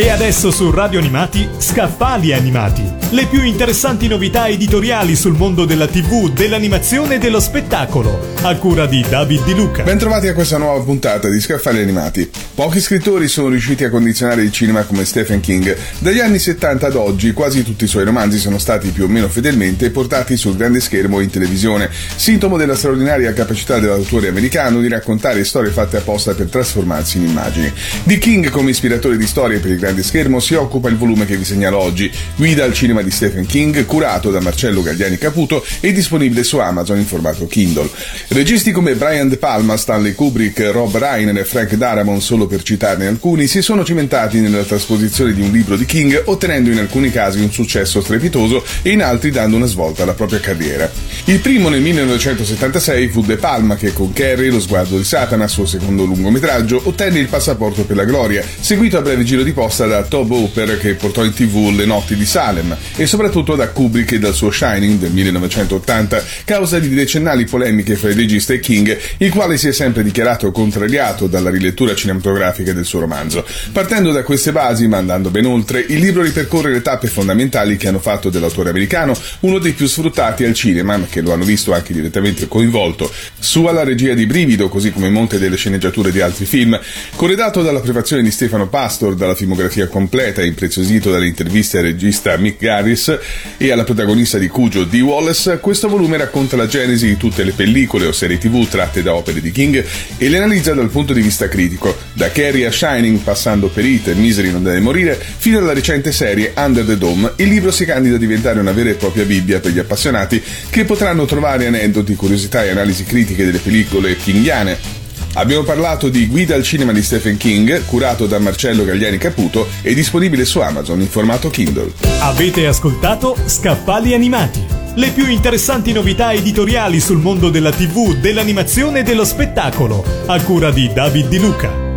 E adesso su Radio Animati, Scaffali Animati. Le più interessanti novità editoriali sul mondo della TV, dell'animazione e dello spettacolo. A cura di David Di Luca. Bentrovati a questa nuova puntata di Scaffali Animati. Pochi scrittori sono riusciti a condizionare il cinema come Stephen King. Dagli anni 70 ad oggi quasi tutti i suoi romanzi sono stati più o meno fedelmente portati sul grande schermo in televisione, sintomo della straordinaria capacità dell'autore americano di raccontare storie fatte apposta per trasformarsi in immagini. Di King come ispiratore di storie per il grande schermo si occupa il volume che vi segnalo oggi, Guida al cinema di Stephen King, curato da Marcello Gagliani Caputo e disponibile su Amazon in formato Kindle. Registi come Brian De Palma, Stanley Kubrick, Rob Reiner e Frank Darabont, solo per citarne alcuni, si sono cimentati nella trasposizione di un libro di King, ottenendo in alcuni casi un successo strepitoso e in altri dando una svolta alla propria carriera. Il primo nel 1976 fu De Palma che con Carrie, lo sguardo di Satana, suo secondo lungometraggio, ottenne il passaporto per la gloria, seguito a breve giro di posta da Tob Hooper che portò in tv Le notti di Salem e soprattutto da Kubrick e dal suo Shining del 1980, causa di decennali polemiche fra il regista e King, il quale si è sempre dichiarato contrariato dalla rilettura cinematografica del suo romanzo. Partendo da queste basi, ma andando ben oltre, il libro ripercorre le tappe fondamentali che hanno fatto dell'autore americano uno dei più sfruttati al cinema, ma che lo hanno visto anche direttamente coinvolto, su alla regia di Brivido, così come molte delle sceneggiature di altri film, corredato dalla prefazione di Stefano Pastor, dalla filmografia completa, impreziosito dalle interviste al regista Mick Garris e alla protagonista di Cujo Dee Wallace, questo volume racconta la genesi di tutte le pellicole o serie tv tratte da opere di King e le analizza dal punto di vista critico, da Carrie a Shining, passando per It Misery non deve morire, fino alla recente serie Under the Dome, il libro si candida a diventare una vera e propria Bibbia per gli appassionati che potranno trovare aneddoti, curiosità e analisi critiche delle pellicole kingiane Abbiamo parlato di Guida al cinema di Stephen King, curato da Marcello Gagliani Caputo e disponibile su Amazon in formato Kindle. Avete ascoltato Scaffali Animati, le più interessanti novità editoriali sul mondo della TV, dell'animazione e dello spettacolo, a cura di David Di Luca.